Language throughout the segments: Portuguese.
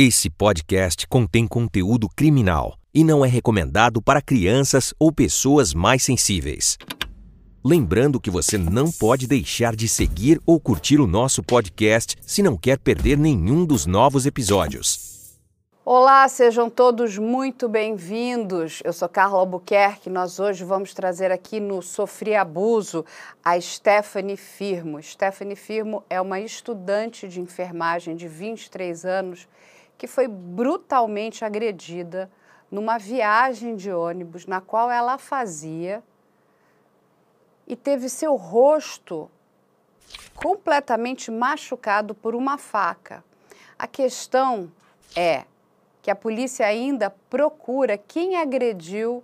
Esse podcast contém conteúdo criminal e não é recomendado para crianças ou pessoas mais sensíveis. Lembrando que você não pode deixar de seguir ou curtir o nosso podcast se não quer perder nenhum dos novos episódios. Olá, sejam todos muito bem-vindos. Eu sou Carla Albuquerque. Nós hoje vamos trazer aqui no Sofri Abuso a Stephanie Firmo. Stephanie Firmo é uma estudante de enfermagem de 23 anos que foi brutalmente agredida numa viagem de ônibus na qual ela fazia e teve seu rosto completamente machucado por uma faca. A questão é que a polícia ainda procura quem agrediu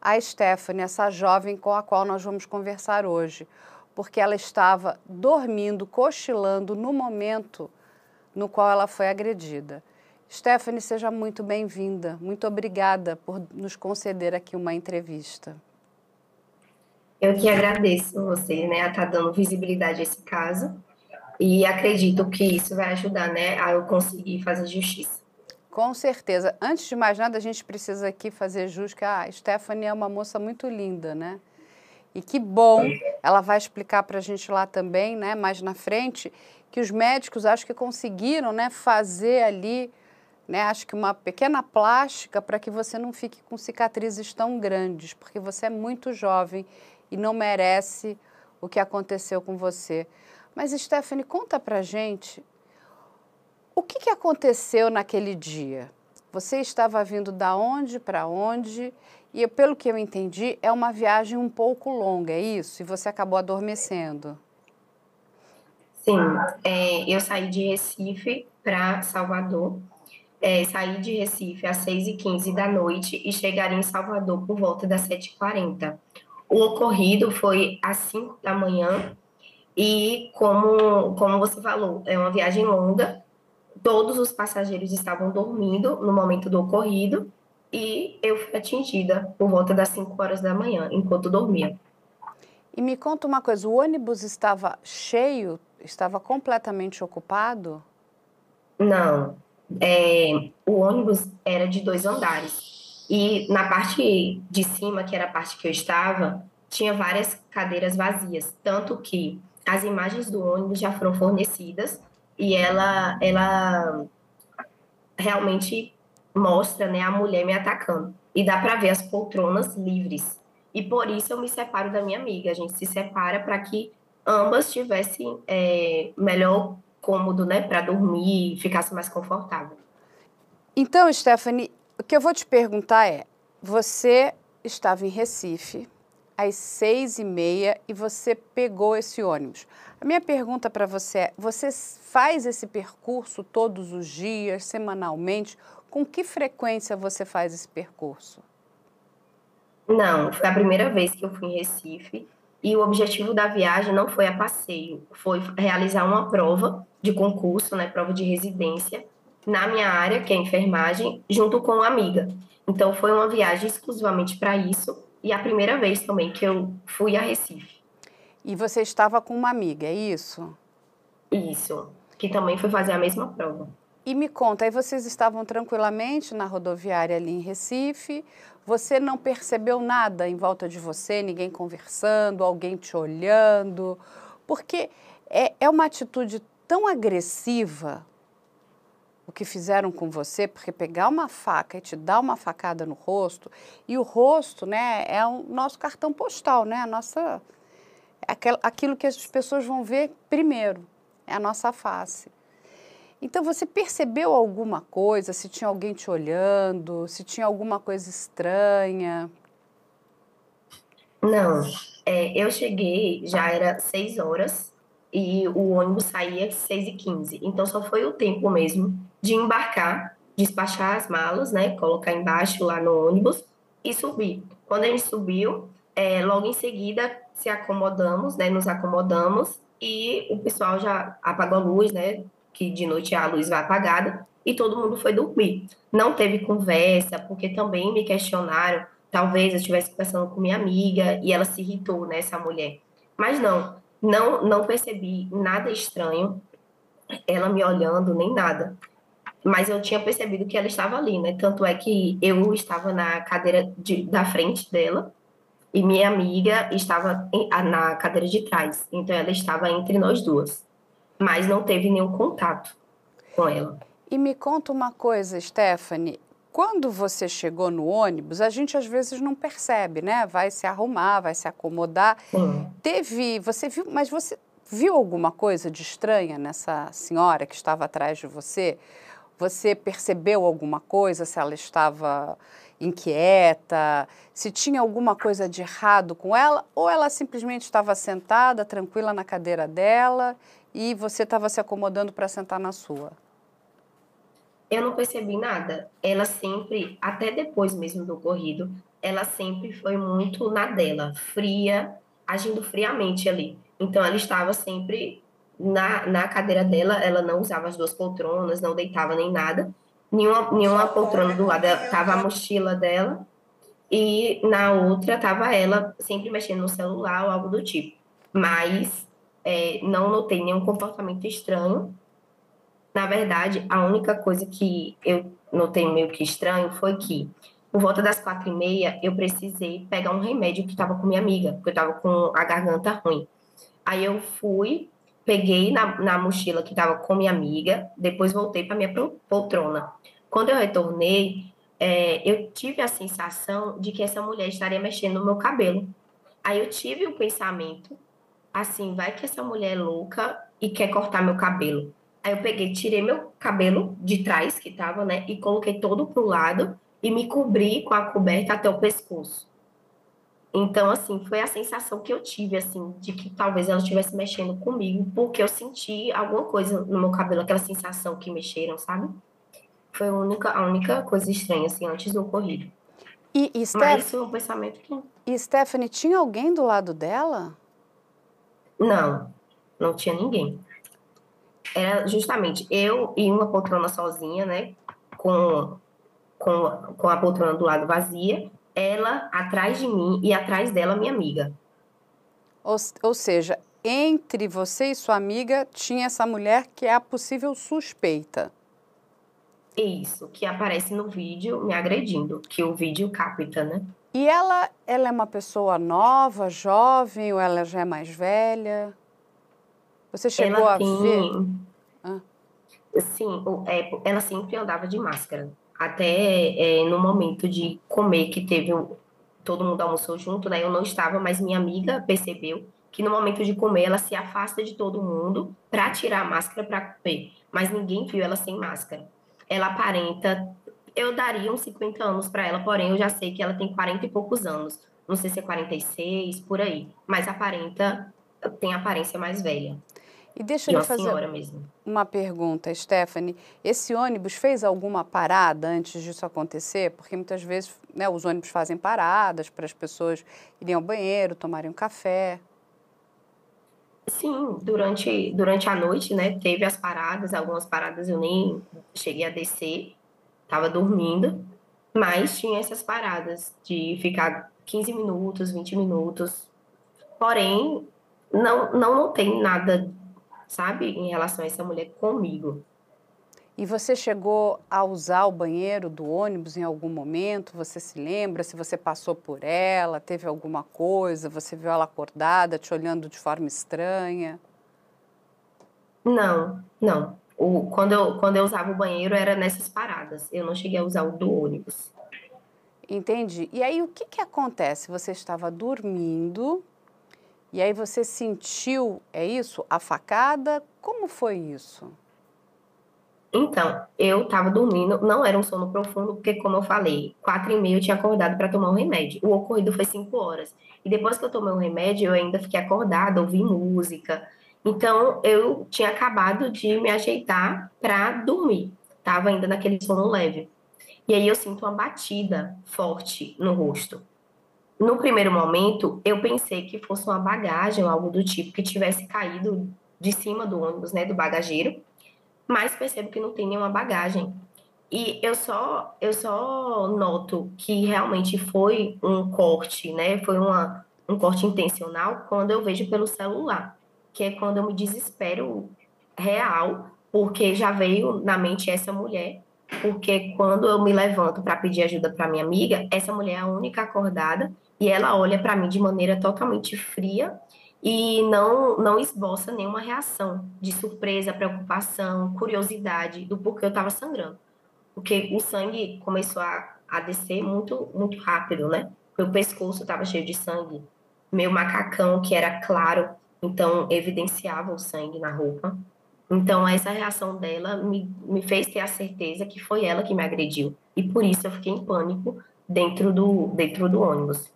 a Stephanie, essa jovem com a qual nós vamos conversar hoje, porque ela estava dormindo, cochilando no momento no qual ela foi agredida. Stephanie, seja muito bem-vinda. Muito obrigada por nos conceder aqui uma entrevista. Eu que agradeço você, né, a estar tá dando visibilidade a esse caso e acredito que isso vai ajudar, né, a eu conseguir fazer justiça. Com certeza. Antes de mais nada, a gente precisa aqui fazer jus que a Stephanie é uma moça muito linda, né? E que bom, ela vai explicar para a gente lá também, né, mais na frente, que os médicos acho que conseguiram, né, fazer ali, né, acho que uma pequena plástica para que você não fique com cicatrizes tão grandes, porque você é muito jovem e não merece o que aconteceu com você. Mas Stephanie, conta para gente o que, que aconteceu naquele dia? Você estava vindo da onde para onde? E pelo que eu entendi, é uma viagem um pouco longa, é isso? E você acabou adormecendo? Sim, é, eu saí de Recife para Salvador. É, saí de Recife às 6h15 da noite e chegaria em Salvador por volta das 7h40. O ocorrido foi às 5 da manhã e, como, como você falou, é uma viagem longa todos os passageiros estavam dormindo no momento do ocorrido e eu fui atingida por volta das 5 horas da manhã, enquanto dormia. E me conta uma coisa, o ônibus estava cheio, estava completamente ocupado? Não, é, o ônibus era de dois andares e na parte de cima, que era a parte que eu estava, tinha várias cadeiras vazias, tanto que as imagens do ônibus já foram fornecidas e ela, ela realmente mostra né, a mulher me atacando. E dá para ver as poltronas livres. E por isso eu me separo da minha amiga. A gente se separa para que ambas tivessem é, melhor cômodo né, para dormir e ficasse mais confortável. Então, Stephanie, o que eu vou te perguntar é: você estava em Recife às seis e meia e você pegou esse ônibus. A minha pergunta para você é: você faz esse percurso todos os dias, semanalmente? Com que frequência você faz esse percurso? Não, foi a primeira vez que eu fui em Recife e o objetivo da viagem não foi a passeio, foi realizar uma prova de concurso, né, prova de residência na minha área, que é enfermagem, junto com uma amiga. Então foi uma viagem exclusivamente para isso e a primeira vez também que eu fui a Recife. E você estava com uma amiga, é isso? Isso, que também foi fazer a mesma prova. E me conta, aí vocês estavam tranquilamente na rodoviária ali em Recife, você não percebeu nada em volta de você, ninguém conversando, alguém te olhando, porque é, é uma atitude tão agressiva o que fizeram com você, porque pegar uma faca e te dar uma facada no rosto, e o rosto, né, é o nosso cartão postal, né, a nossa aquilo que as pessoas vão ver primeiro, é a nossa face. Então, você percebeu alguma coisa? Se tinha alguém te olhando? Se tinha alguma coisa estranha? Não. É, eu cheguei, já era seis horas, e o ônibus saía às seis e quinze. Então, só foi o tempo mesmo de embarcar, despachar as malas, né? Colocar embaixo lá no ônibus e subir. Quando a gente subiu, é, logo em seguida se acomodamos, né, nos acomodamos e o pessoal já apagou a luz, né, que de noite a luz vai apagada e todo mundo foi dormir. Não teve conversa, porque também me questionaram, talvez eu estivesse conversando com minha amiga e ela se irritou, né, mulher. Mas não, não, não percebi nada estranho, ela me olhando, nem nada. mas eu tinha percebido que ela estava ali, né? Tanto é que eu estava na cadeira de, da frente dela e minha amiga estava na cadeira de trás. Então ela estava entre nós duas, mas não teve nenhum contato com ela. E me conta uma coisa, Stephanie. Quando você chegou no ônibus, a gente às vezes não percebe, né? Vai se arrumar, vai se acomodar. Teve, você viu, mas você viu alguma coisa de estranha nessa senhora que estava atrás de você? Você percebeu alguma coisa? Se ela estava inquieta? Se tinha alguma coisa de errado com ela? Ou ela simplesmente estava sentada, tranquila na cadeira dela e você estava se acomodando para sentar na sua? Eu não percebi nada. Ela sempre, até depois mesmo do ocorrido, ela sempre foi muito na dela, fria, agindo friamente ali. Então ela estava sempre na, na cadeira dela, ela não usava as duas poltronas, não deitava nem nada. Nenhuma, nenhuma poltrona do lado estava a mochila dela e na outra estava ela sempre mexendo no celular ou algo do tipo. Mas é, não notei nenhum comportamento estranho. Na verdade, a única coisa que eu notei meio que estranho foi que, por volta das quatro e meia, eu precisei pegar um remédio que estava com minha amiga, porque eu estava com a garganta ruim. Aí eu fui peguei na, na mochila que estava com minha amiga, depois voltei para minha poltrona. Quando eu retornei, é, eu tive a sensação de que essa mulher estaria mexendo no meu cabelo. Aí eu tive o pensamento, assim, vai que essa mulher é louca e quer cortar meu cabelo. Aí eu peguei, tirei meu cabelo de trás que tava, né, e coloquei todo pro lado e me cobri com a coberta até o pescoço. Então, assim, foi a sensação que eu tive, assim, de que talvez ela estivesse mexendo comigo, porque eu senti alguma coisa no meu cabelo, aquela sensação que mexeram, sabe? Foi a única, a única coisa estranha, assim, antes do ocorrido. E, e Steph... Mas foi um pensamento que... E Stephanie, tinha alguém do lado dela? Não, não tinha ninguém. Era justamente eu e uma poltrona sozinha, né? Com, com, com a poltrona do lado vazia ela atrás de mim e atrás dela minha amiga. Ou, ou seja, entre você e sua amiga tinha essa mulher que é a possível suspeita. Isso, que aparece no vídeo me agredindo, que o vídeo capta, né? E ela, ela é uma pessoa nova, jovem, ou ela já é mais velha? Você chegou ela a tem... ver? Ah. Sim, é, ela sempre andava de máscara até é, no momento de comer, que teve todo mundo almoçou junto, né? Eu não estava, mas minha amiga percebeu que no momento de comer ela se afasta de todo mundo para tirar a máscara para comer, mas ninguém viu ela sem máscara. Ela aparenta, eu daria uns 50 anos para ela, porém eu já sei que ela tem 40 e poucos anos. Não sei se é 46, por aí, mas aparenta tem aparência mais velha. E deixa eu fazer uma pergunta, Stephanie. Esse ônibus fez alguma parada antes disso acontecer? Porque muitas vezes né, os ônibus fazem paradas para as pessoas irem ao banheiro, tomarem um café. Sim, durante, durante a noite, né, teve as paradas, algumas paradas eu nem cheguei a descer, estava dormindo, mas tinha essas paradas de ficar 15 minutos, 20 minutos. Porém, não, não notei nada sabe, em relação a essa mulher comigo. E você chegou a usar o banheiro do ônibus em algum momento? Você se lembra se você passou por ela, teve alguma coisa, você viu ela acordada, te olhando de forma estranha? Não, não. O, quando, eu, quando eu usava o banheiro era nessas paradas. Eu não cheguei a usar o do ônibus. Entendi. E aí o que, que acontece? Você estava dormindo e aí você sentiu, é isso, a facada? Como foi isso? Então, eu estava dormindo, não era um sono profundo, porque, como eu falei, quatro e meia eu tinha acordado para tomar um remédio. O ocorrido foi cinco horas. E depois que eu tomei o remédio, eu ainda fiquei acordada, ouvi música. Então, eu tinha acabado de me ajeitar para dormir. Estava ainda naquele sono leve. E aí eu sinto uma batida forte no rosto no primeiro momento, eu pensei que fosse uma bagagem ou algo do tipo que tivesse caído de cima do ônibus, né, do bagageiro, mas percebo que não tem nenhuma bagagem. E eu só eu só noto que realmente foi um corte, né, foi uma, um corte intencional quando eu vejo pelo celular, que é quando eu me desespero real porque já veio na mente essa mulher, porque quando eu me levanto para pedir ajuda para minha amiga, essa mulher é a única acordada e ela olha para mim de maneira totalmente fria e não não esboça nenhuma reação de surpresa, preocupação, curiosidade do porquê eu estava sangrando. Porque o sangue começou a, a descer muito muito rápido, né? Meu pescoço estava cheio de sangue, meu macacão que era claro, então evidenciava o sangue na roupa. Então, essa reação dela me, me fez ter a certeza que foi ela que me agrediu. E por isso eu fiquei em pânico dentro do, dentro do ônibus.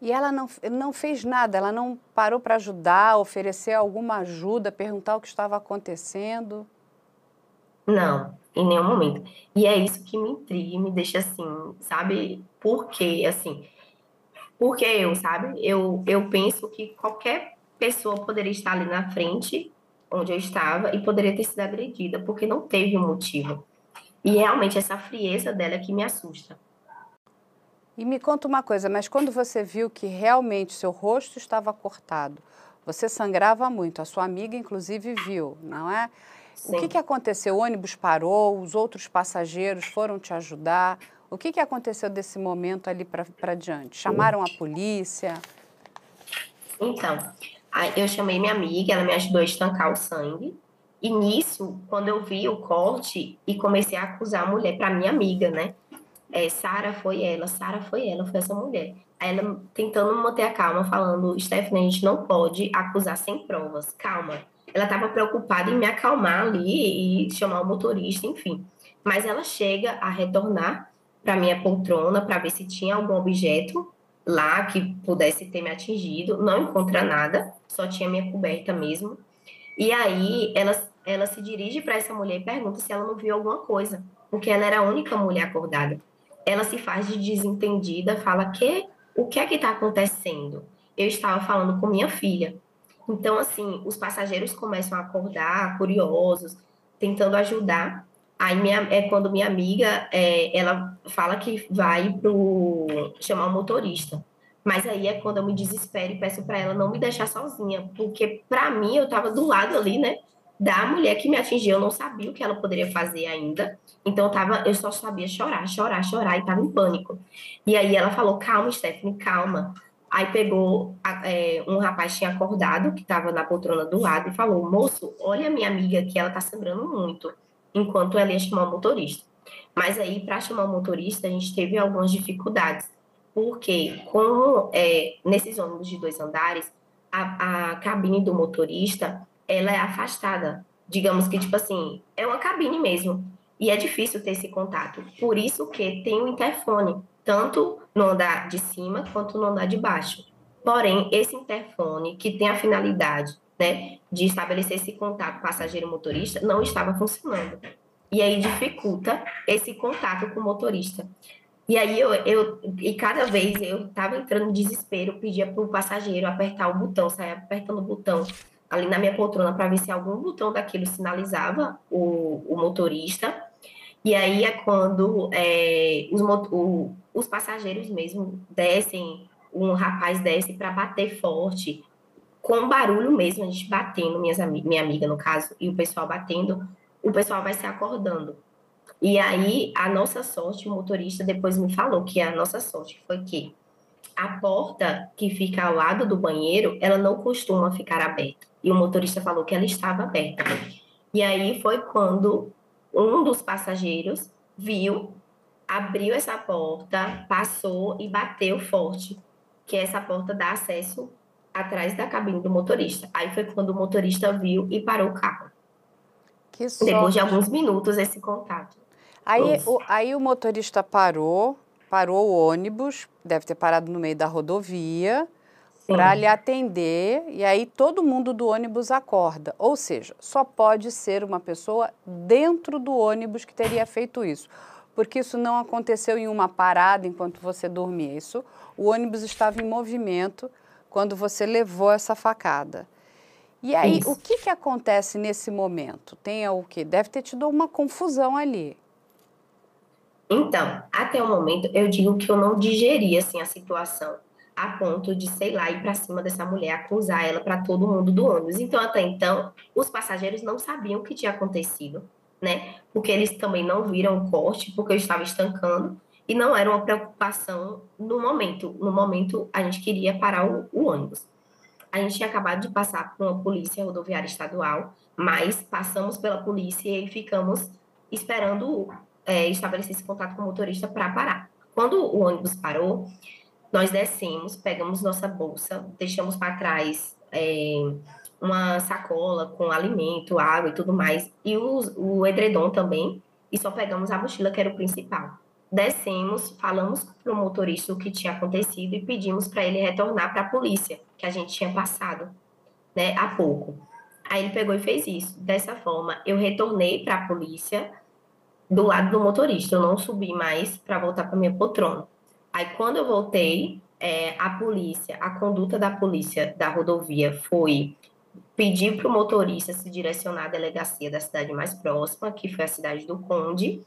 E ela não, não fez nada, ela não parou para ajudar, oferecer alguma ajuda, perguntar o que estava acontecendo? Não, em nenhum momento. E é isso que me intriga e me deixa assim, sabe? Por quê? Assim, porque eu, sabe? Eu, eu penso que qualquer pessoa poderia estar ali na frente onde eu estava e poderia ter sido agredida, porque não teve um motivo. E realmente essa frieza dela é que me assusta. E me conta uma coisa, mas quando você viu que realmente seu rosto estava cortado, você sangrava muito, a sua amiga inclusive viu, não é? Sim. O que, que aconteceu? O ônibus parou, os outros passageiros foram te ajudar? O que, que aconteceu desse momento ali para diante? Chamaram a polícia? Então, Aí eu chamei minha amiga, ela me ajudou a estancar o sangue. E nisso, quando eu vi o corte e comecei a acusar a mulher para minha amiga, né? É, Sara foi ela, Sara foi ela, foi essa mulher. Aí ela tentando manter a calma, falando: Stephanie, a gente não pode acusar sem provas, calma. Ela estava preocupada em me acalmar ali e chamar o motorista, enfim. Mas ela chega a retornar para minha poltrona para ver se tinha algum objeto lá que pudesse ter me atingido, não encontra nada, só tinha minha coberta mesmo. E aí ela, ela se dirige para essa mulher e pergunta se ela não viu alguma coisa, porque ela era a única mulher acordada. Ela se faz de desentendida, fala que o que é que está acontecendo? Eu estava falando com minha filha. Então, assim, os passageiros começam a acordar, curiosos, tentando ajudar. Aí minha, é quando minha amiga, é, ela fala que vai pro chamar o motorista. Mas aí é quando eu me desespero e peço para ela não me deixar sozinha, porque para mim eu estava do lado ali, né, da mulher que me atingiu, eu não sabia o que ela poderia fazer ainda. Então eu tava, eu só sabia chorar, chorar, chorar e tava em pânico. E aí ela falou: "Calma, Stephanie, calma". Aí pegou é, um rapaz tinha acordado que estava na poltrona do lado e falou: "Moço, olha a minha amiga que ela tá sangrando muito" enquanto ela ia chamar o motorista. Mas aí, para chamar o motorista, a gente teve algumas dificuldades, porque como é, nesses ônibus de dois andares, a, a cabine do motorista, ela é afastada. Digamos que, tipo assim, é uma cabine mesmo. E é difícil ter esse contato. Por isso que tem o um interfone, tanto no andar de cima quanto no andar de baixo. Porém, esse interfone, que tem a finalidade né, de estabelecer esse contato passageiro-motorista não estava funcionando. E aí dificulta esse contato com o motorista. E aí eu, eu e cada vez eu estava entrando em desespero, pedia para o passageiro apertar o botão, saia apertando o botão ali na minha poltrona para ver se algum botão daquilo sinalizava o, o motorista. E aí é quando é, os, o, os passageiros mesmo descem, um rapaz desce para bater forte, com barulho mesmo, a gente batendo, minhas, minha amiga no caso, e o pessoal batendo, o pessoal vai se acordando. E aí, a nossa sorte, o motorista depois me falou que a nossa sorte foi que a porta que fica ao lado do banheiro, ela não costuma ficar aberta. E o motorista falou que ela estava aberta. E aí foi quando um dos passageiros viu, abriu essa porta, passou e bateu forte, que essa porta dá acesso atrás da cabine do motorista. Aí foi quando o motorista viu e parou o carro. Que sorte. Depois de alguns minutos esse contato. Aí o, aí o motorista parou, parou o ônibus, deve ter parado no meio da rodovia, para lhe atender, e aí todo mundo do ônibus acorda. Ou seja, só pode ser uma pessoa dentro do ônibus que teria feito isso. Porque isso não aconteceu em uma parada enquanto você dormia. Isso, o ônibus estava em movimento quando você levou essa facada. E aí, Isso. o que, que acontece nesse momento? Tem o que? Deve ter tido uma confusão ali. Então, até o momento, eu digo que eu não digeri assim, a situação. a ponto de, sei lá, ir para cima dessa mulher, acusar ela para todo mundo do ônibus. Então, até então, os passageiros não sabiam o que tinha acontecido, né? Porque eles também não viram o corte, porque eu estava estancando, e não era uma preocupação no momento. No momento, a gente queria parar o, o ônibus. A gente tinha acabado de passar por uma polícia rodoviária estadual, mas passamos pela polícia e ficamos esperando é, estabelecer esse contato com o motorista para parar. Quando o ônibus parou, nós descemos, pegamos nossa bolsa, deixamos para trás é, uma sacola com alimento, água e tudo mais, e o, o edredom também, e só pegamos a mochila, que era o principal. Descemos, falamos para o motorista o que tinha acontecido e pedimos para ele retornar para a polícia, que a gente tinha passado né, há pouco. Aí ele pegou e fez isso. Dessa forma, eu retornei para a polícia do lado do motorista, eu não subi mais para voltar para minha poltrona. Aí, quando eu voltei, é, a polícia, a conduta da polícia da rodovia foi pedir para o motorista se direcionar à delegacia da cidade mais próxima, que foi a cidade do Conde,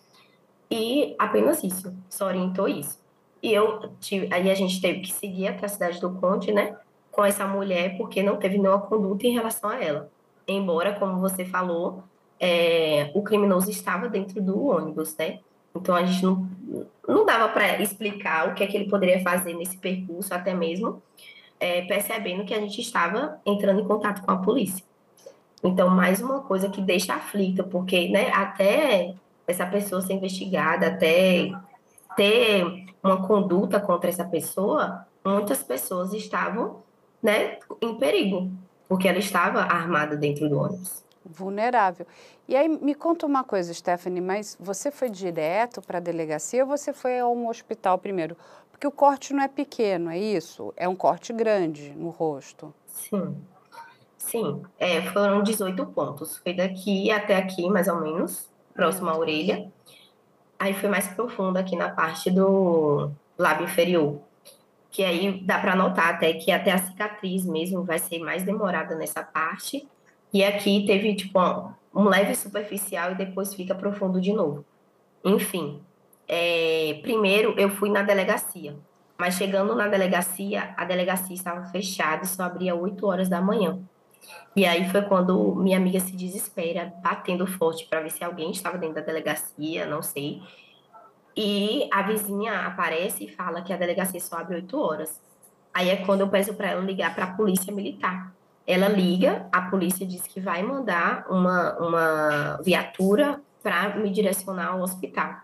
e apenas isso, só orientou isso. E eu tive, aí a gente teve que seguir até a cidade do Conde, né, com essa mulher, porque não teve nenhuma conduta em relação a ela. Embora, como você falou, é, o criminoso estava dentro do ônibus, né? Então a gente não, não dava para explicar o que é que ele poderia fazer nesse percurso, até mesmo é, percebendo que a gente estava entrando em contato com a polícia. Então, mais uma coisa que deixa aflita, porque né, até essa pessoa ser investigada, até ter uma conduta contra essa pessoa, muitas pessoas estavam né, em perigo, porque ela estava armada dentro do ônibus vulnerável. E aí me conta uma coisa, Stephanie, mas você foi direto para a delegacia ou você foi a um hospital primeiro? Porque o corte não é pequeno, é isso? É um corte grande no rosto. Sim. Sim, é, foram 18 pontos. Foi daqui até aqui, mais ou menos, próximo à orelha. Aí foi mais profundo aqui na parte do lábio inferior. Que aí dá para notar até que até a cicatriz mesmo vai ser mais demorada nessa parte e aqui teve, tipo, um leve superficial e depois fica profundo de novo. Enfim, é, primeiro eu fui na delegacia. Mas chegando na delegacia, a delegacia estava fechada e só abria 8 horas da manhã. E aí foi quando minha amiga se desespera, batendo forte para ver se alguém estava dentro da delegacia, não sei. E a vizinha aparece e fala que a delegacia só abre 8 horas. Aí é quando eu peço para ela ligar para a polícia militar. Ela liga, a polícia diz que vai mandar uma, uma viatura para me direcionar ao hospital.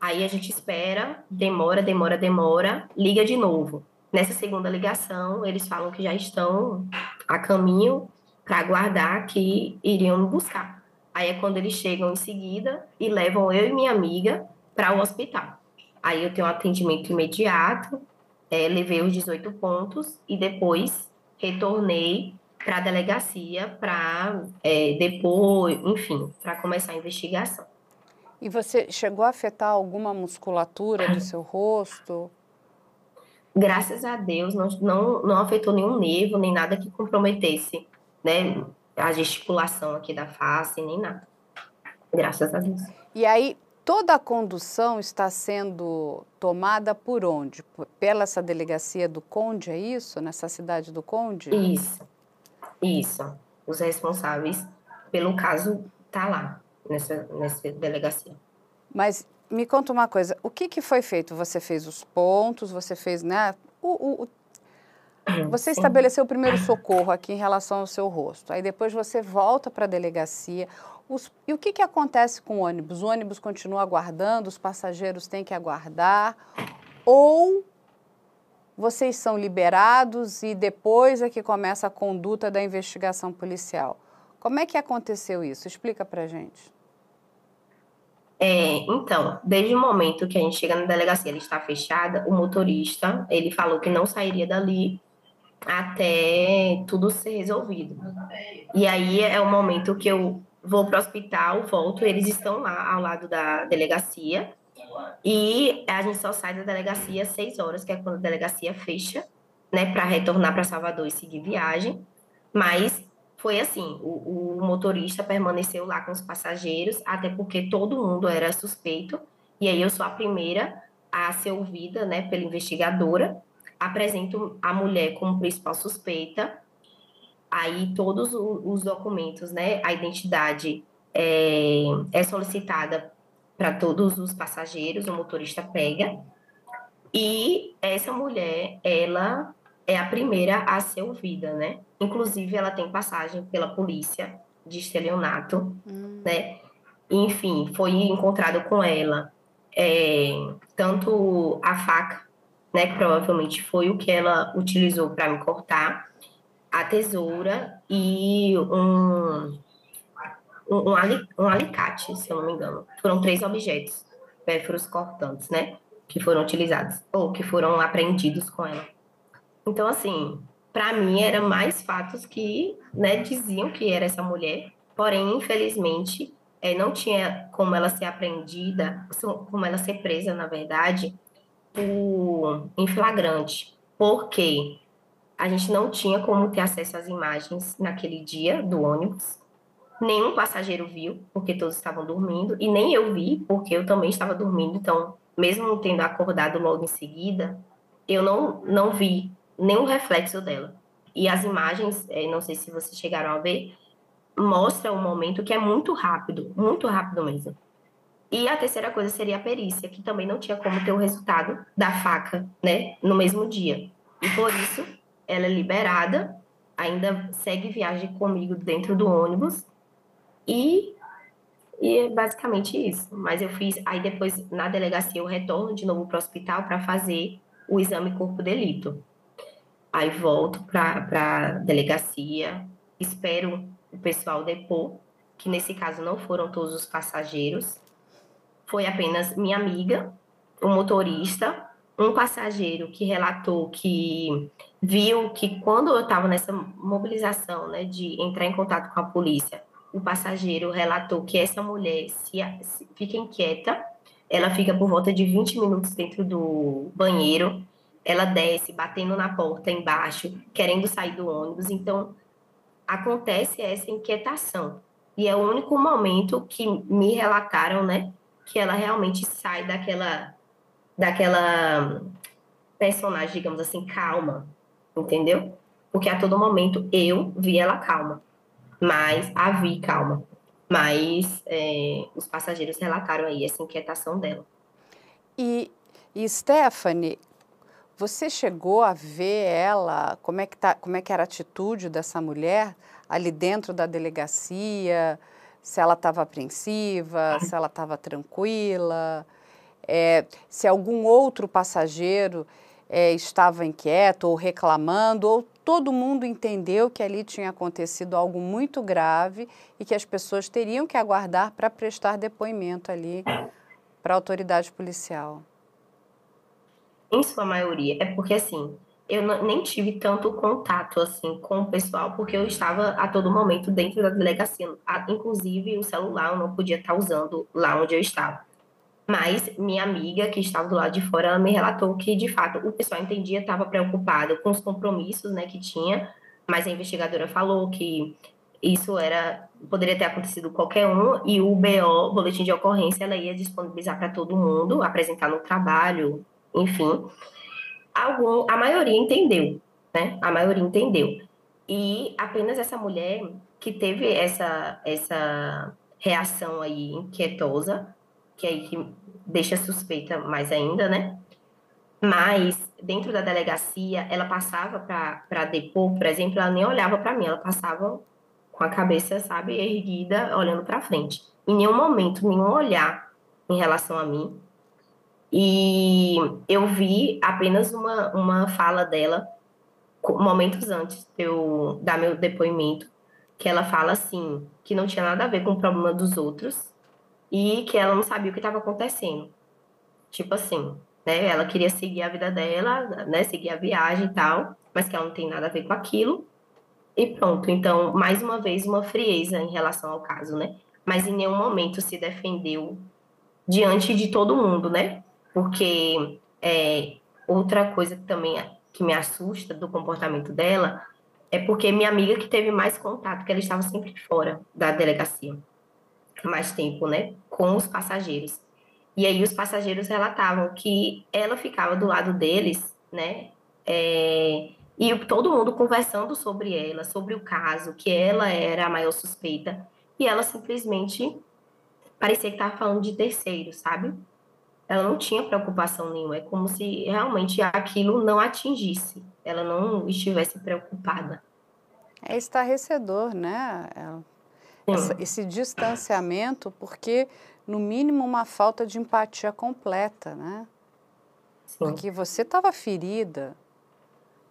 Aí a gente espera, demora, demora, demora, liga de novo. Nessa segunda ligação, eles falam que já estão a caminho para aguardar que iriam me buscar. Aí é quando eles chegam em seguida e levam eu e minha amiga para o hospital. Aí eu tenho um atendimento imediato, é, levei os 18 pontos e depois retornei para a delegacia para é, enfim, para começar a investigação. E você chegou a afetar alguma musculatura do seu rosto? Graças a Deus, não, não, não afetou nenhum nervo, nem nada que comprometesse né, a gesticulação aqui da face, nem nada. Graças a Deus. E aí, toda a condução está sendo tomada por onde? Pela essa delegacia do Conde, é isso? Nessa cidade do Conde? Isso, isso. Os responsáveis pelo caso tá lá, nessa, nessa delegacia. Mas me conta uma coisa, o que, que foi feito? Você fez os pontos, você fez, né? O, o, o... Você Sim. estabeleceu o primeiro socorro aqui em relação ao seu rosto. Aí depois você volta para a delegacia. Os, e o que, que acontece com o ônibus? O ônibus continua aguardando, os passageiros têm que aguardar? Ou vocês são liberados e depois é que começa a conduta da investigação policial? Como é que aconteceu isso? Explica para gente. É, então, desde o momento que a gente chega na delegacia, ele está fechada, o motorista, ele falou que não sairia dali até tudo ser resolvido. E aí é o momento que eu vou para o hospital, volto, eles estão lá ao lado da delegacia. E a gente só sai da delegacia às seis horas, que é quando a delegacia fecha, né, para retornar para Salvador e seguir viagem. Mas foi assim: o, o, motorista permaneceu lá com os passageiros, até porque todo mundo era suspeito. E aí eu sou a primeira a ser ouvida, né, pela investigadora. apresento a mulher como principal suspeita, aí todos os documentos, né, a identidade é, é solicitada para todos os passageiros, o motorista pega, e essa mulher, ela é a primeira a ser ouvida, né? Inclusive, ela tem passagem pela polícia de estelionato, hum. né? Enfim, foi encontrado com ela é, tanto a faca, né? Que provavelmente foi o que ela utilizou para me cortar, a tesoura e um, um, um, alicate, se eu não me engano. Foram três objetos, pérfuros cortantes, né? Que foram utilizados, ou que foram apreendidos com ela. Então, assim, para mim era mais fatos que né, diziam que era essa mulher, porém, infelizmente, é, não tinha como ela ser apreendida, como ela ser presa, na verdade, por, em flagrante, porque a gente não tinha como ter acesso às imagens naquele dia do ônibus. Nenhum passageiro viu, porque todos estavam dormindo, e nem eu vi, porque eu também estava dormindo. Então, mesmo tendo acordado logo em seguida, eu não, não vi nenhum reflexo dela. E as imagens, é, não sei se vocês chegaram a ver, mostra um momento que é muito rápido, muito rápido mesmo. E a terceira coisa seria a perícia, que também não tinha como ter o resultado da faca, né, no mesmo dia. E por isso, ela é liberada, ainda segue viagem comigo dentro do ônibus. E, e é basicamente isso. Mas eu fiz, aí depois na delegacia eu retorno de novo para o hospital para fazer o exame corpo delito. Aí volto para a delegacia, espero o pessoal depor, que nesse caso não foram todos os passageiros, foi apenas minha amiga, o motorista, um passageiro que relatou que viu que quando eu estava nessa mobilização, né, de entrar em contato com a polícia, o passageiro relatou que essa mulher se, se fica inquieta, ela fica por volta de 20 minutos dentro do banheiro, ela desce batendo na porta embaixo, querendo sair do ônibus. Então, acontece essa inquietação. E é o único momento que me relataram, né, que ela realmente sai daquela daquela personagem, digamos assim, calma, entendeu? Porque a todo momento eu vi ela calma, mas a vi calma. Mas é, os passageiros relataram aí essa inquietação dela. E, e Stephanie, você chegou a ver ela, como é que, tá, como é que era a atitude dessa mulher ali dentro da delegacia? Se ela estava apreensiva, se ela estava tranquila, é, se algum outro passageiro é, estava inquieto ou reclamando, ou todo mundo entendeu que ali tinha acontecido algo muito grave e que as pessoas teriam que aguardar para prestar depoimento ali para a autoridade policial em sua maioria, é porque assim, eu não, nem tive tanto contato assim com o pessoal, porque eu estava a todo momento dentro da delegacia. Inclusive, o celular eu não podia estar usando lá onde eu estava. Mas minha amiga, que estava do lado de fora, me relatou que, de fato, o pessoal entendia, estava preocupado com os compromissos né, que tinha, mas a investigadora falou que isso era poderia ter acontecido qualquer um e o BO, boletim de ocorrência, ela ia disponibilizar para todo mundo, apresentar no trabalho, enfim, algum, a maioria entendeu, né? A maioria entendeu. E apenas essa mulher que teve essa, essa reação aí inquietosa, que aí que deixa suspeita mais ainda, né? Mas dentro da delegacia, ela passava para depor, por exemplo, ela nem olhava para mim, ela passava com a cabeça, sabe, erguida, olhando para frente. Em nenhum momento, nenhum olhar em relação a mim. E eu vi apenas uma, uma fala dela, momentos antes de eu dar meu depoimento, que ela fala assim, que não tinha nada a ver com o problema dos outros e que ela não sabia o que estava acontecendo. Tipo assim, né? Ela queria seguir a vida dela, né? Seguir a viagem e tal, mas que ela não tem nada a ver com aquilo. E pronto. Então, mais uma vez, uma frieza em relação ao caso, né? Mas em nenhum momento se defendeu diante de todo mundo, né? Porque é, outra coisa que também que me assusta do comportamento dela é porque minha amiga que teve mais contato, que ela estava sempre fora da delegacia, mais tempo, né, com os passageiros. E aí os passageiros relatavam que ela ficava do lado deles, né, É, e todo mundo conversando sobre ela, sobre o caso, que ela era a maior suspeita, e ela simplesmente parecia que estava falando de terceiro, sabe? Ela não tinha preocupação nenhuma, é como se realmente aquilo não atingisse, ela não estivesse preocupada. É estarrecedor, né? É, essa, esse distanciamento, porque, no mínimo, uma falta de empatia completa, né? Sim. Porque você estava ferida,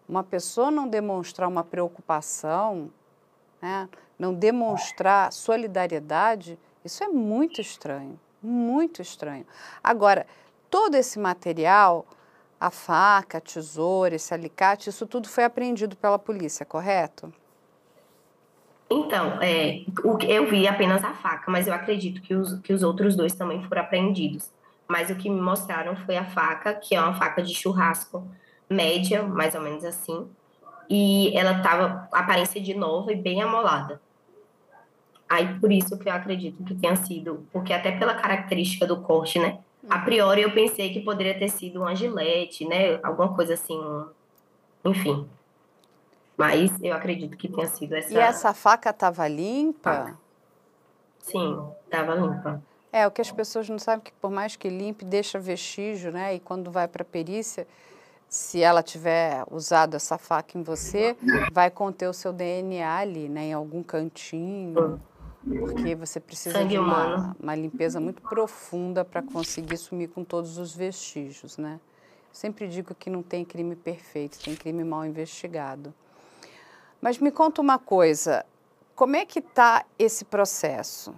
uma pessoa não demonstrar uma preocupação, né, não demonstrar solidariedade, isso é muito estranho, muito estranho. Agora, todo esse material, a faca, a tesoura, esse alicate, isso tudo foi apreendido pela polícia, correto? Então, é, eu vi apenas a faca, mas eu acredito que os, que os outros dois também foram apreendidos. Mas o que me mostraram foi a faca, que é uma faca de churrasco média, mais ou menos assim. E ela tava aparência de nova e bem amolada. Aí por isso que eu acredito que tenha sido, porque até pela característica do corte, né? A uhum. priori eu pensei que poderia ter sido uma gilete, né? Alguma coisa assim, enfim. Mas eu acredito que tenha sido essa. E essa faca estava limpa? Sim, estava limpa. É, o que as pessoas não sabem que por mais que limpe, deixa vestígio, né? E quando vai para a perícia, se ela tiver usado essa faca em você, vai conter o seu DNA ali, né, em algum cantinho, porque você precisa Sangue de uma, uma, limpeza muito profunda para conseguir sumir com todos os vestígios, né? Sempre digo que não tem crime perfeito, tem crime mal investigado. Mas me conta uma coisa, como é que está esse processo?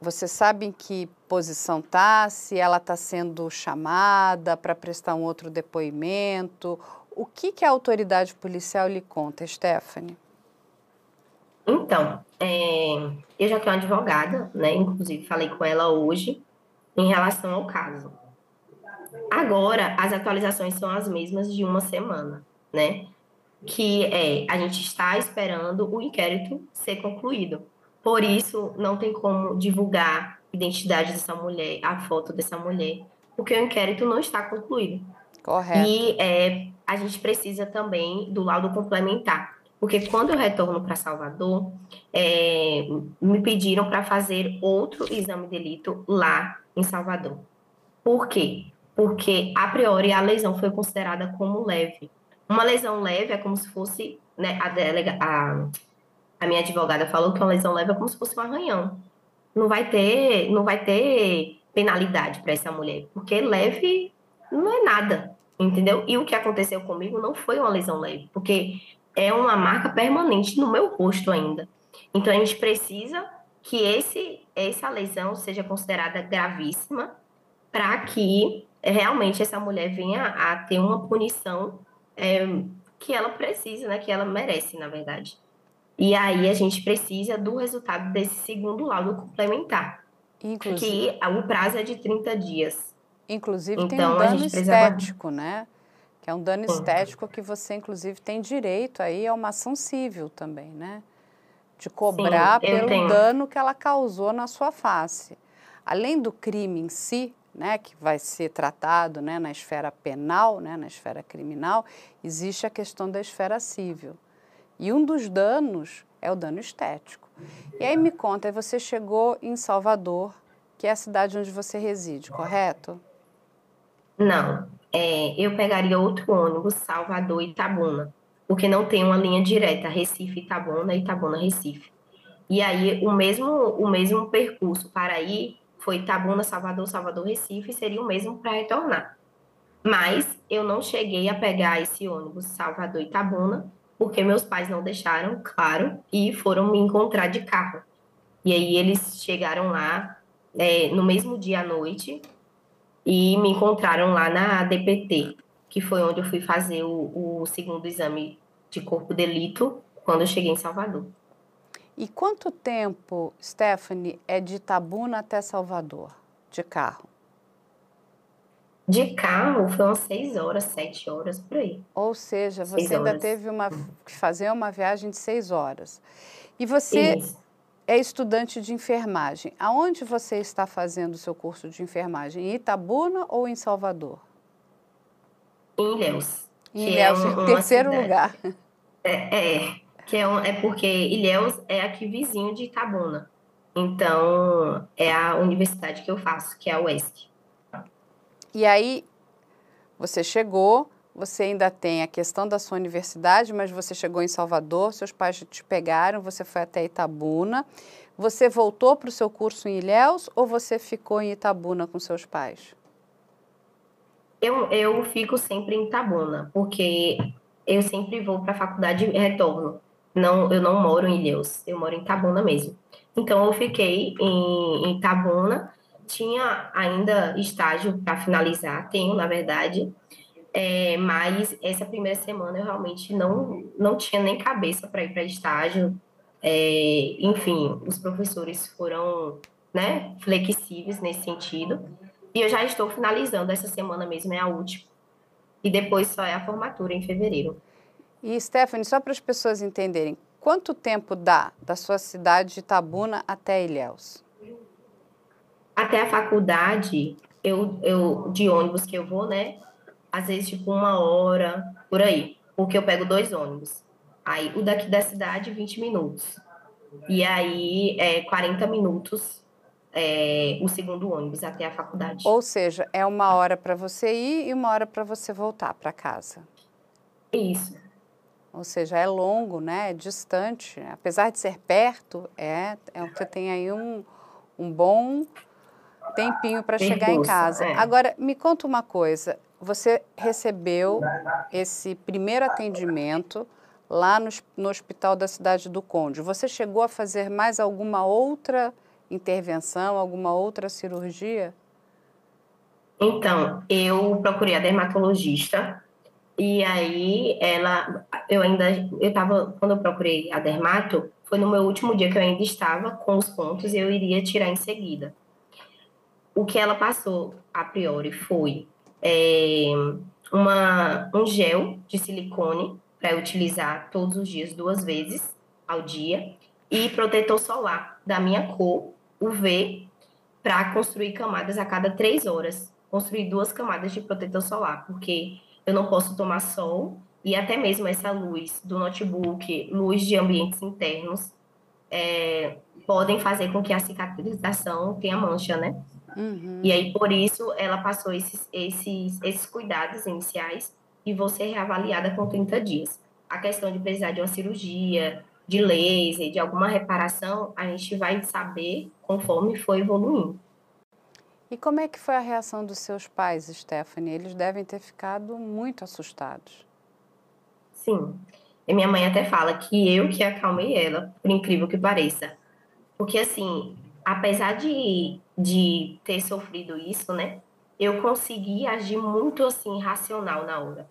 Você sabe em que posição está? Se ela está sendo chamada para prestar um outro depoimento? O que, que a autoridade policial lhe conta, Stephanie? Então, é, eu já tenho uma advogada, né? Inclusive falei com ela hoje em relação ao caso. Agora, as atualizações são as mesmas de uma semana, né? Que é a gente está esperando o inquérito ser concluído. Por isso, não tem como divulgar a identidade dessa mulher, a foto dessa mulher, porque o inquérito não está concluído. Correto. E é, a gente precisa também do laudo complementar. Porque quando eu retorno para Salvador, é, me pediram para fazer outro exame de delito lá em Salvador. Por quê? Porque, a priori, a lesão foi considerada como leve. Uma lesão leve é como se fosse né, a, delega, a, a minha advogada falou que uma lesão leve é como se fosse um arranhão. Não vai ter, não vai ter penalidade para essa mulher, porque leve não é nada, entendeu? E o que aconteceu comigo não foi uma lesão leve, porque é uma marca permanente no meu rosto ainda. Então a gente precisa que esse essa lesão seja considerada gravíssima para que realmente essa mulher venha a ter uma punição é, que ela precisa, né? Que ela merece, na verdade. E aí a gente precisa do resultado desse segundo laudo complementar. Inclusive, que o prazo é de 30 dias. Inclusive então, tem um dano estético, né? Que é um dano estético que você, inclusive, tem direito aí a uma ação civil também, né? De cobrar Sim, pelo tenho. dano que ela causou na sua face. Além do crime em si, né, que vai ser tratado né, na esfera penal, né, na esfera criminal, existe a questão da esfera civil. E um dos danos é o dano estético. E aí me conta, você chegou em Salvador, que é a cidade onde você reside, correto? Não, é, eu pegaria outro ônibus, Salvador Itabuna, porque não tem uma linha direta, Recife, Itabuna, Itabuna, Recife. E aí o mesmo, o mesmo percurso para ir foi Itabuna, Salvador, Salvador, Recife, seria o mesmo para retornar. Mas eu não cheguei a pegar esse ônibus Salvador Itabuna, porque meus pais não deixaram, claro, e foram me encontrar de carro. E aí eles chegaram lá é, no mesmo dia à noite e me encontraram lá na DPT, que foi onde eu fui fazer o, o segundo exame de corpo de delito quando eu cheguei em Salvador. E quanto tempo, Stephanie, é de Itabuna até Salvador, de carro? De carro foi umas seis horas, sete horas por aí. Ou seja, você seis ainda horas. teve uma, que fazer uma viagem de seis horas. E você Isso. É estudante de enfermagem. Aonde você está fazendo o seu curso de enfermagem? Em Itabuna ou em Salvador? Em Ilhéus. Em Ilhéus, é um, terceiro lugar. É, é, que é, um, é porque Ilhéus é aqui vizinho de Itabuna. Então, é a universidade que eu faço, que é a UESC. E aí, você chegou, você ainda tem a questão da sua universidade, mas você chegou em Salvador, seus pais te pegaram, você foi até Itabuna. Você voltou para o seu curso em Ilhéus ou você ficou em Itabuna com seus pais? Eu, eu fico sempre em Itabuna, porque eu sempre vou para a faculdade e retorno. Não, eu não moro em Ilhéus, eu moro em Itabuna mesmo. Então eu fiquei em, em Itabuna, tinha ainda estágio para finalizar, tenho na verdade, é, mas essa primeira semana eu realmente não, não tinha nem cabeça para ir para estágio. É, enfim, os professores foram né, flexíveis nesse sentido. E eu já estou finalizando, essa semana mesmo é a última. E depois só é a formatura em fevereiro. E, Stephanie, só para as pessoas entenderem, quanto tempo dá da sua cidade de Tabuna até Ilhéus? Até a faculdade, eu, eu de ônibus que eu vou, né? Às vezes, tipo, uma hora, por aí, porque eu pego dois ônibus. Aí, o daqui da cidade, 20 minutos. E aí, é 40 minutos é, o segundo ônibus até a faculdade. Ou seja, é uma hora para você ir e uma hora para você voltar para casa. Isso. Ou seja, é longo, né? É distante. Apesar de ser perto, é, é você tem aí um, um bom tempinho para chegar em casa. É. Agora, me conta uma coisa você recebeu esse primeiro atendimento lá no, no, hospital da cidade do Conde. Você chegou a fazer mais alguma outra intervenção, alguma outra cirurgia? Então, eu procurei a dermatologista e aí ela, eu ainda, eu estava, quando eu procurei a dermato, foi no meu último dia que eu ainda estava com os pontos e eu iria tirar em seguida. O que ela passou a priori foi é, uma, um gel de silicone para utilizar todos os dias, duas vezes ao dia, e protetor solar da minha cor, UV, para construir camadas a cada três horas. Construir duas camadas de protetor solar, porque eu não posso tomar sol e até mesmo essa luz do notebook, luz de ambientes internos, é, podem fazer com que a cicatrização tenha mancha, né? Uhum. E aí, por isso, ela passou esses, esses, esses cuidados iniciais e vou ser reavaliada com 30 dias. A questão de precisar de uma cirurgia, de laser, de alguma reparação, a gente vai saber conforme for evoluindo. E como é que foi a reação dos seus pais, Stephanie? Eles devem ter ficado muito assustados. Sim. E minha mãe até fala que eu que acalmei ela, por incrível que pareça. Porque, assim, apesar de, de ter sofrido isso, né, eu consegui agir muito assim racional na hora.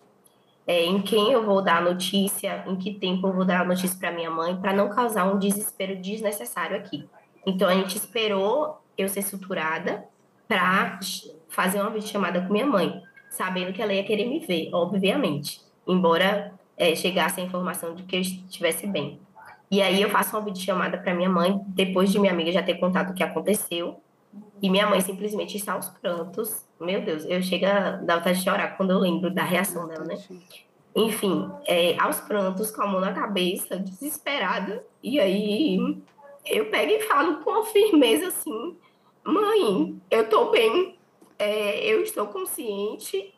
É, em quem eu vou dar a notícia, em que tempo eu vou dar a notícia para minha mãe, para não causar um desespero desnecessário aqui. Então a gente esperou eu ser suturada para fazer uma chamada com minha mãe, sabendo que ela ia querer me ver, obviamente, embora é, chegasse a informação de que eu estivesse bem. E aí eu faço uma videochamada para minha mãe, depois de minha amiga já ter contado o que aconteceu. E minha mãe simplesmente está aos prantos. Meu Deus, eu chego a dar vontade de chorar quando eu lembro da reação dela, né? Enfim, é, aos prantos, com a mão na cabeça, desesperada. E aí eu pego e falo com firmeza assim: Mãe, eu tô bem, é, eu estou consciente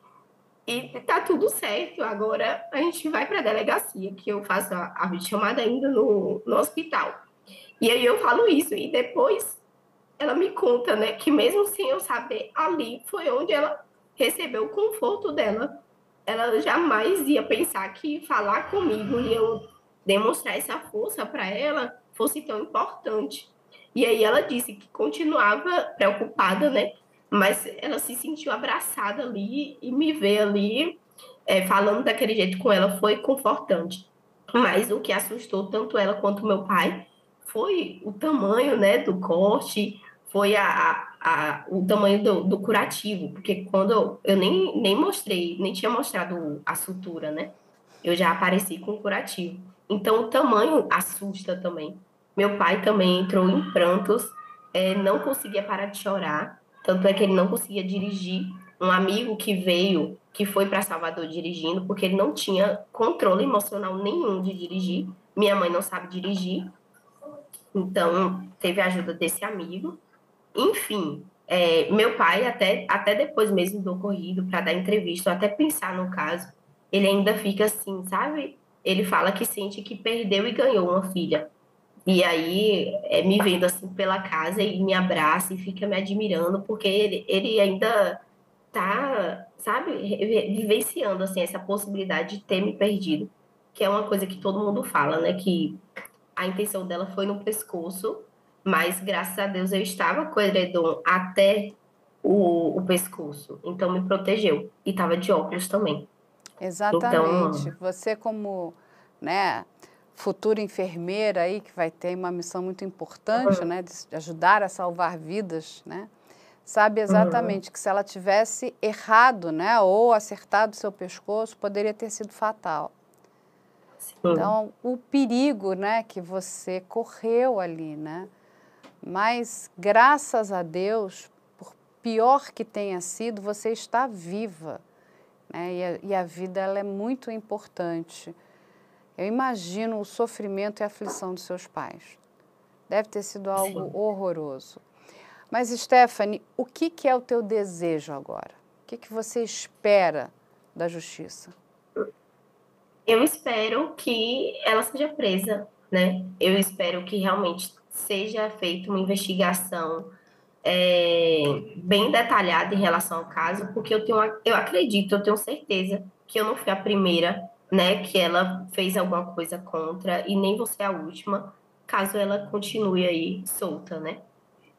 e tá tudo certo. Agora a gente vai para a delegacia, que eu faço a, a chamada ainda no, no hospital. E aí eu falo isso, e depois ela me conta, né, que mesmo sem eu saber, ali foi onde ela recebeu o conforto dela. Ela jamais ia pensar que falar comigo e eu demonstrar essa força para ela fosse tão importante. E aí ela disse que continuava preocupada, né, mas ela se sentiu abraçada ali e me ver ali é, falando daquele jeito com ela foi confortante. Mas o que assustou tanto ela quanto meu pai foi o tamanho né, do corte, foi a, a, a o tamanho do, do, curativo, porque quando eu, nem, nem mostrei, nem tinha mostrado a sutura, né? Eu já apareci com curativo. Então o tamanho assusta também. Meu pai também entrou em prantos, é, não conseguia parar de chorar tanto é que ele não conseguia dirigir um amigo que veio, que foi para Salvador dirigindo, porque ele não tinha controle emocional nenhum de dirigir. Minha mãe não sabe dirigir, então teve a ajuda desse amigo. Enfim, é, meu pai, até, até depois mesmo do ocorrido, para dar entrevista, até pensar no caso, ele ainda fica assim, sabe? Ele fala que sente que perdeu e ganhou uma filha. E aí, é, me vendo assim pela casa e me abraça e fica me admirando, porque ele, ele ainda tá, sabe, vivenciando assim essa possibilidade de ter me perdido, que é uma coisa que todo mundo fala, né, que a intenção dela foi no pescoço, mas graças a Deus eu estava com o edredom até o, o pescoço, então me protegeu e estava de óculos também. Exatamente. Então, Você como, né, futura enfermeira aí que vai ter uma missão muito importante, uhum. né, de ajudar a salvar vidas, né? sabe exatamente uhum. que se ela tivesse errado, né, ou acertado seu pescoço, poderia ter sido fatal. Sim. Então, o perigo, né, que você correu ali, né? Mas graças a Deus, por pior que tenha sido, você está viva, né? E a, e a vida ela é muito importante. Eu imagino o sofrimento e a aflição dos seus pais. Deve ter sido algo Sim. horroroso. Mas, Stephanie, o que, que é o teu desejo agora? O que, que você espera da justiça? Eu espero que ela seja presa, né? Eu espero que realmente seja feita uma investigação é, bem detalhada em relação ao caso, porque eu tenho, eu acredito, eu tenho certeza que eu não fui a primeira, né, que ela fez alguma coisa contra e nem vou ser a última, caso ela continue aí solta, né?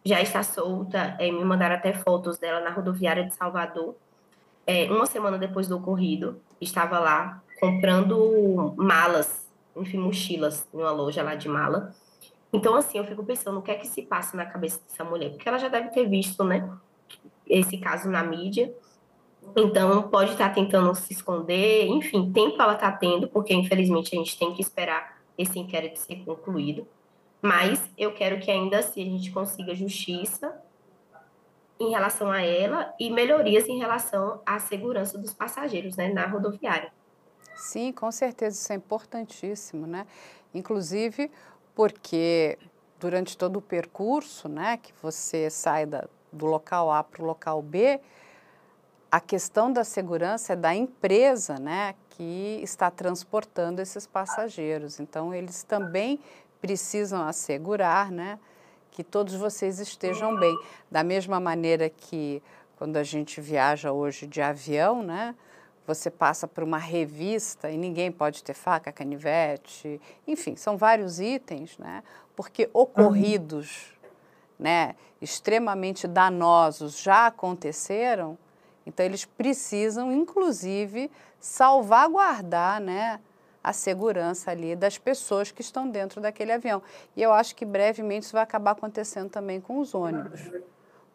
já está solta. É, me mandaram até fotos dela na rodoviária de Salvador. É, uma semana depois do ocorrido, estava lá comprando malas, enfim, mochilas, em uma loja lá de mala. Então, assim, eu fico pensando o que é que se passa na cabeça dessa mulher, porque ela já deve ter visto, né, esse caso na mídia. Então, pode estar tentando se esconder, enfim, tempo ela está tendo, porque infelizmente a gente tem que esperar esse inquérito ser concluído. Mas eu quero que ainda assim a gente consiga justiça em relação a ela e melhorias em relação à segurança dos passageiros né, na rodoviária. Sim, com certeza, isso é importantíssimo, né? Inclusive porque durante todo o percurso, né, que você sai da, do local A para o local B, a questão da segurança é da empresa, né, que está transportando esses passageiros. Então, eles também precisam assegurar né, que todos vocês estejam bem. Da mesma maneira que quando a gente viaja hoje de avião, né, você passa por uma revista e ninguém pode ter faca, canivete, enfim, são vários itens, né, porque ocorridos né, extremamente danosos já aconteceram, então eles precisam, inclusive, salvaguardar né, a segurança ali das pessoas que estão dentro daquele avião. E eu acho que brevemente isso vai acabar acontecendo também com os ônibus.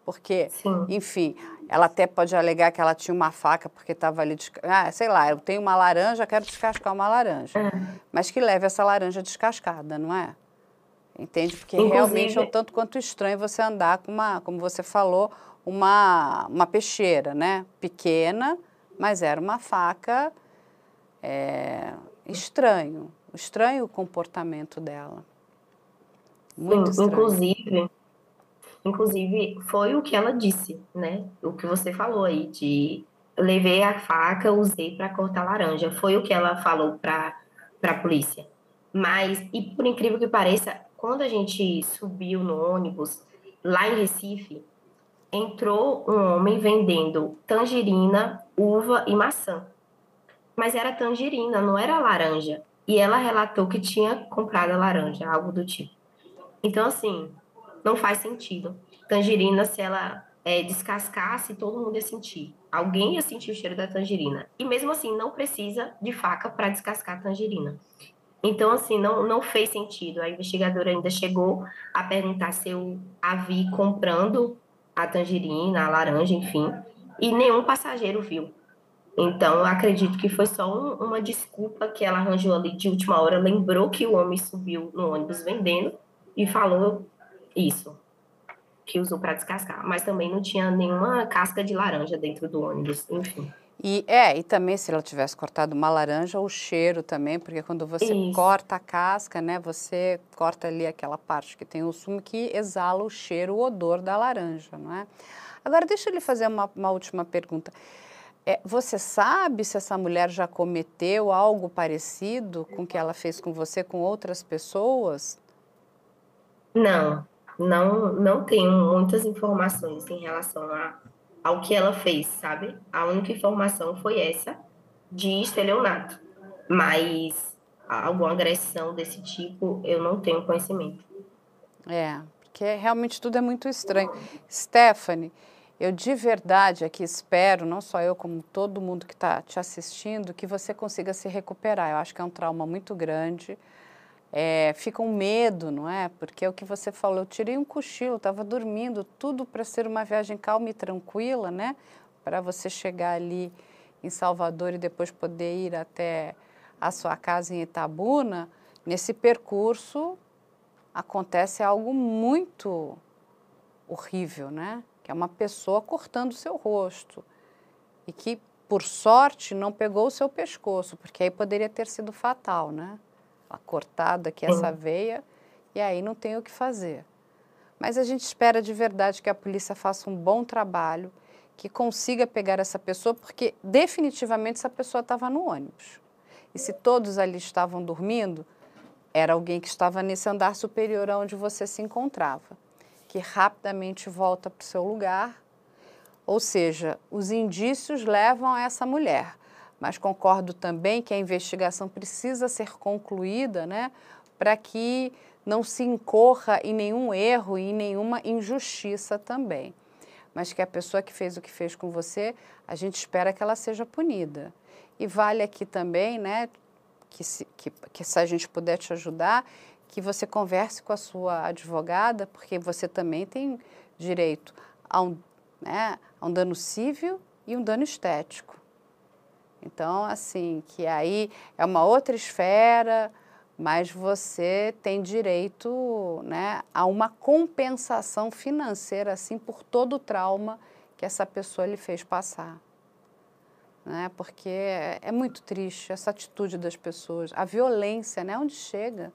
Porque, Sim. enfim, ela até pode alegar que ela tinha uma faca porque estava ali, ah, sei lá, eu tenho uma laranja, quero descascar uma laranja. É. Mas que leve essa laranja descascada, não é? Entende? Porque Inclusive... realmente é um tanto quanto estranho você andar com uma, como você falou, uma, uma peixeira, né? Pequena, mas era uma faca é, estranho, estranho o comportamento dela. Muito Sim, inclusive, inclusive foi o que ela disse, né? O que você falou aí de levei a faca, usei para cortar laranja, foi o que ela falou para para a polícia. Mas e por incrível que pareça, quando a gente subiu no ônibus lá em Recife, entrou um homem vendendo tangerina, uva e maçã mas era tangerina, não era laranja. E ela relatou que tinha comprado a laranja, algo do tipo. Então, assim, não faz sentido. Tangerina, se ela é, descascasse, todo mundo ia sentir. Alguém ia sentir o cheiro da tangerina. E mesmo assim, não precisa de faca para descascar a tangerina. Então, assim, não, não fez sentido. A investigadora ainda chegou a perguntar se eu a vi comprando a tangerina, a laranja, enfim, e nenhum passageiro viu. Então, acredito que foi só um, uma desculpa que ela arranjou ali de última hora, lembrou que o homem subiu no ônibus vendendo e falou isso. que usou para descascar, mas também não tinha nenhuma casca de laranja dentro do ônibus, enfim. E é, e também se ela tivesse cortado uma laranja, o cheiro também, porque quando você Isso. corta a casca, né, você corta ali aquela parte que tem o sumo que exala o cheiro, o odor da laranja, não é? Agora deixa eu lhe fazer uma, uma última pergunta. É, você sabe se essa mulher já cometeu algo parecido com o que ela fez com você com outras pessoas? Não, não, não tenho muitas informações em relação a, ao que ela fez, sabe? A única informação foi essa de estelionato, mas alguma agressão desse tipo eu não tenho conhecimento. É, porque realmente tudo é muito estranho. Stephanie, eu de verdade aqui espero, não só eu, como todo mundo que está te assistindo, que você consiga se recuperar. Eu acho que é um trauma muito grande é, fica um medo, não é? Porque é o que você falou, eu tirei um cochilo, estava dormindo, tudo para ser uma viagem calma e tranquila, né? Para você chegar ali em Salvador e depois poder ir até a sua casa em Itabuna, nesse percurso acontece algo muito horrível, né? Que é uma pessoa cortando o seu rosto e que, por sorte, não pegou o seu pescoço, porque aí poderia ter sido fatal, né? Cortada aqui essa veia e aí não tem o que fazer. Mas a gente espera de verdade que a polícia faça um bom trabalho, que consiga pegar essa pessoa, porque definitivamente essa pessoa estava no ônibus. E se todos ali estavam dormindo, era alguém que estava nesse andar superior onde você se encontrava, que rapidamente volta para o seu lugar. Ou seja, os indícios levam a essa mulher mas concordo também que a investigação precisa ser concluída, né, para que não se incorra em nenhum erro e em nenhuma injustiça também. Mas que a pessoa que fez o que fez com você, a gente espera que ela seja punida. E vale aqui também, né, que se, que, que se a gente puder te ajudar, que você converse com a sua advogada, porque você também tem direito a um, né, a um dano civil e um dano estético. Então, assim, que aí é uma outra esfera, mas você tem direito né, a uma compensação financeira, assim, por todo o trauma que essa pessoa lhe fez passar. Né? Porque é, muito triste essa atitude das pessoas, a violência, né? Onde chega.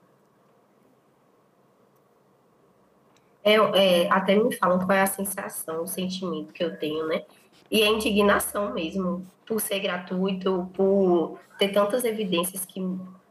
É, é, até me falam qual é a sensação, o sentimento que eu tenho, né? E a indignação mesmo, por ser gratuito, por ter tantas evidências que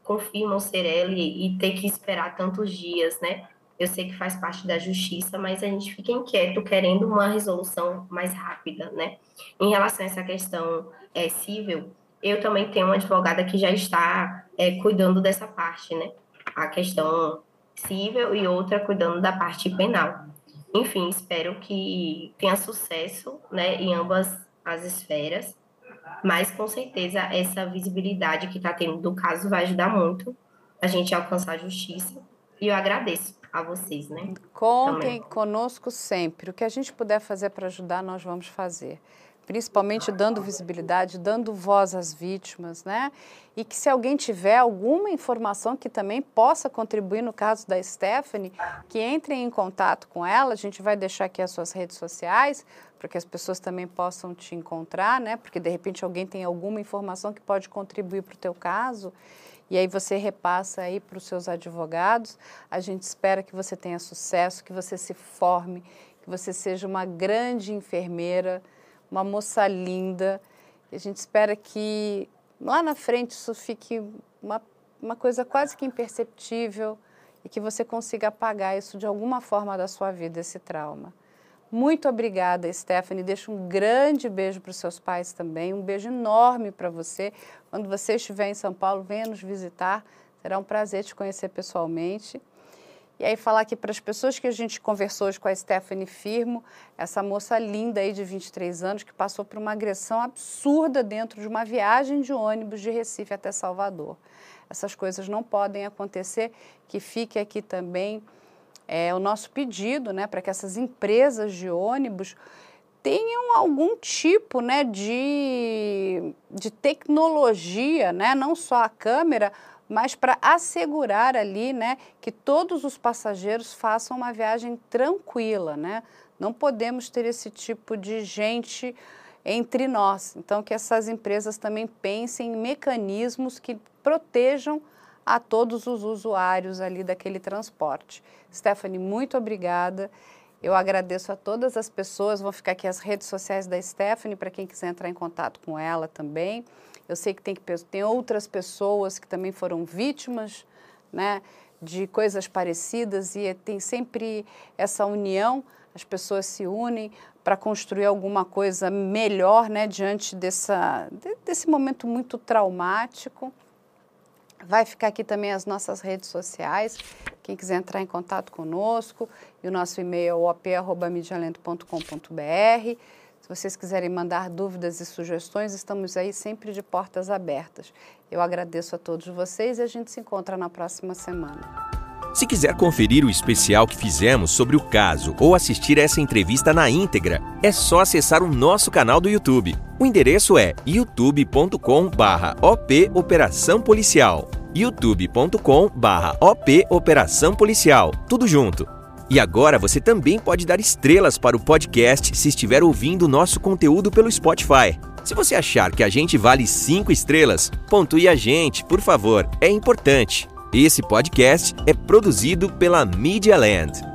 confirmam ser ele e ter que esperar tantos dias, né? Eu sei que faz parte da justiça, mas a gente fica inquieto querendo uma resolução mais rápida, né? Em relação a essa questão é, civil, eu também tenho uma advogada que já está é, cuidando dessa parte, né? A questão civil e outra cuidando da parte penal. Enfim, espero que tenha sucesso né, em ambas as esferas, mas com certeza essa visibilidade que está tendo do caso vai ajudar muito a gente a alcançar a justiça. E eu agradeço a vocês, né? Contem Também. conosco sempre. O que a gente puder fazer para ajudar, nós vamos fazer principalmente dando visibilidade, dando voz às vítimas, né? E que se alguém tiver alguma informação que também possa contribuir no caso da Stephanie, que entre em contato com ela, a gente vai deixar aqui as suas redes sociais, para que as pessoas também possam te encontrar, né? Porque de repente alguém tem alguma informação que pode contribuir para o teu caso. E aí você repassa aí para os seus advogados. A gente espera que você tenha sucesso, que você se forme, que você seja uma grande enfermeira, uma moça linda. E a gente espera que lá na frente isso fique uma, uma coisa quase que imperceptível e que você consiga apagar isso de alguma forma da sua vida, esse trauma. Muito obrigada, Stephanie. Deixo um grande beijo para os seus pais também, um beijo enorme para você. Quando você estiver em São Paulo, venha nos visitar. Será um prazer te conhecer pessoalmente. E aí falar aqui para as pessoas que a gente conversou hoje com a Stephanie Firmo, essa moça linda aí de 23 anos que passou por uma agressão absurda dentro de uma viagem de ônibus de Recife até Salvador. Essas coisas não podem acontecer, que fique aqui também é, o nosso pedido, né, para que essas empresas de ônibus tenham algum tipo né, de, de tecnologia, né, não só a câmera, mas para assegurar ali, né, que todos os passageiros façam uma viagem tranquila, né? Não podemos ter esse tipo de gente entre nós. Então, que essas empresas também pensem em mecanismos que protejam a todos os usuários ali daquele transporte. Stephanie, muito obrigada. Eu agradeço a todas as pessoas. Vão ficar aqui as redes sociais da Stephanie para quem quiser entrar em contato com ela também. Eu sei que tem, tem outras pessoas que também foram vítimas né, de coisas parecidas e tem sempre essa união, as pessoas se unem para construir alguma coisa melhor né, diante dessa, desse momento muito traumático. Vai ficar aqui também as nossas redes sociais, quem quiser entrar em contato conosco, e o nosso e-mail é op.medialento.com.br. Se vocês quiserem mandar dúvidas e sugestões, estamos aí sempre de portas abertas. Eu agradeço a todos vocês e a gente se encontra na próxima semana. Se quiser conferir o especial que fizemos sobre o caso ou assistir essa entrevista na íntegra, é só acessar o nosso canal do YouTube. O endereço é youtube.com/op Operação Policial. youtube.com/op Operação Policial. Tudo junto. E agora você também pode dar estrelas para o podcast se estiver ouvindo nosso conteúdo pelo Spotify. Se você achar que a gente vale 5 estrelas, pontue a gente, por favor, é importante. Esse podcast é produzido pela Media Land.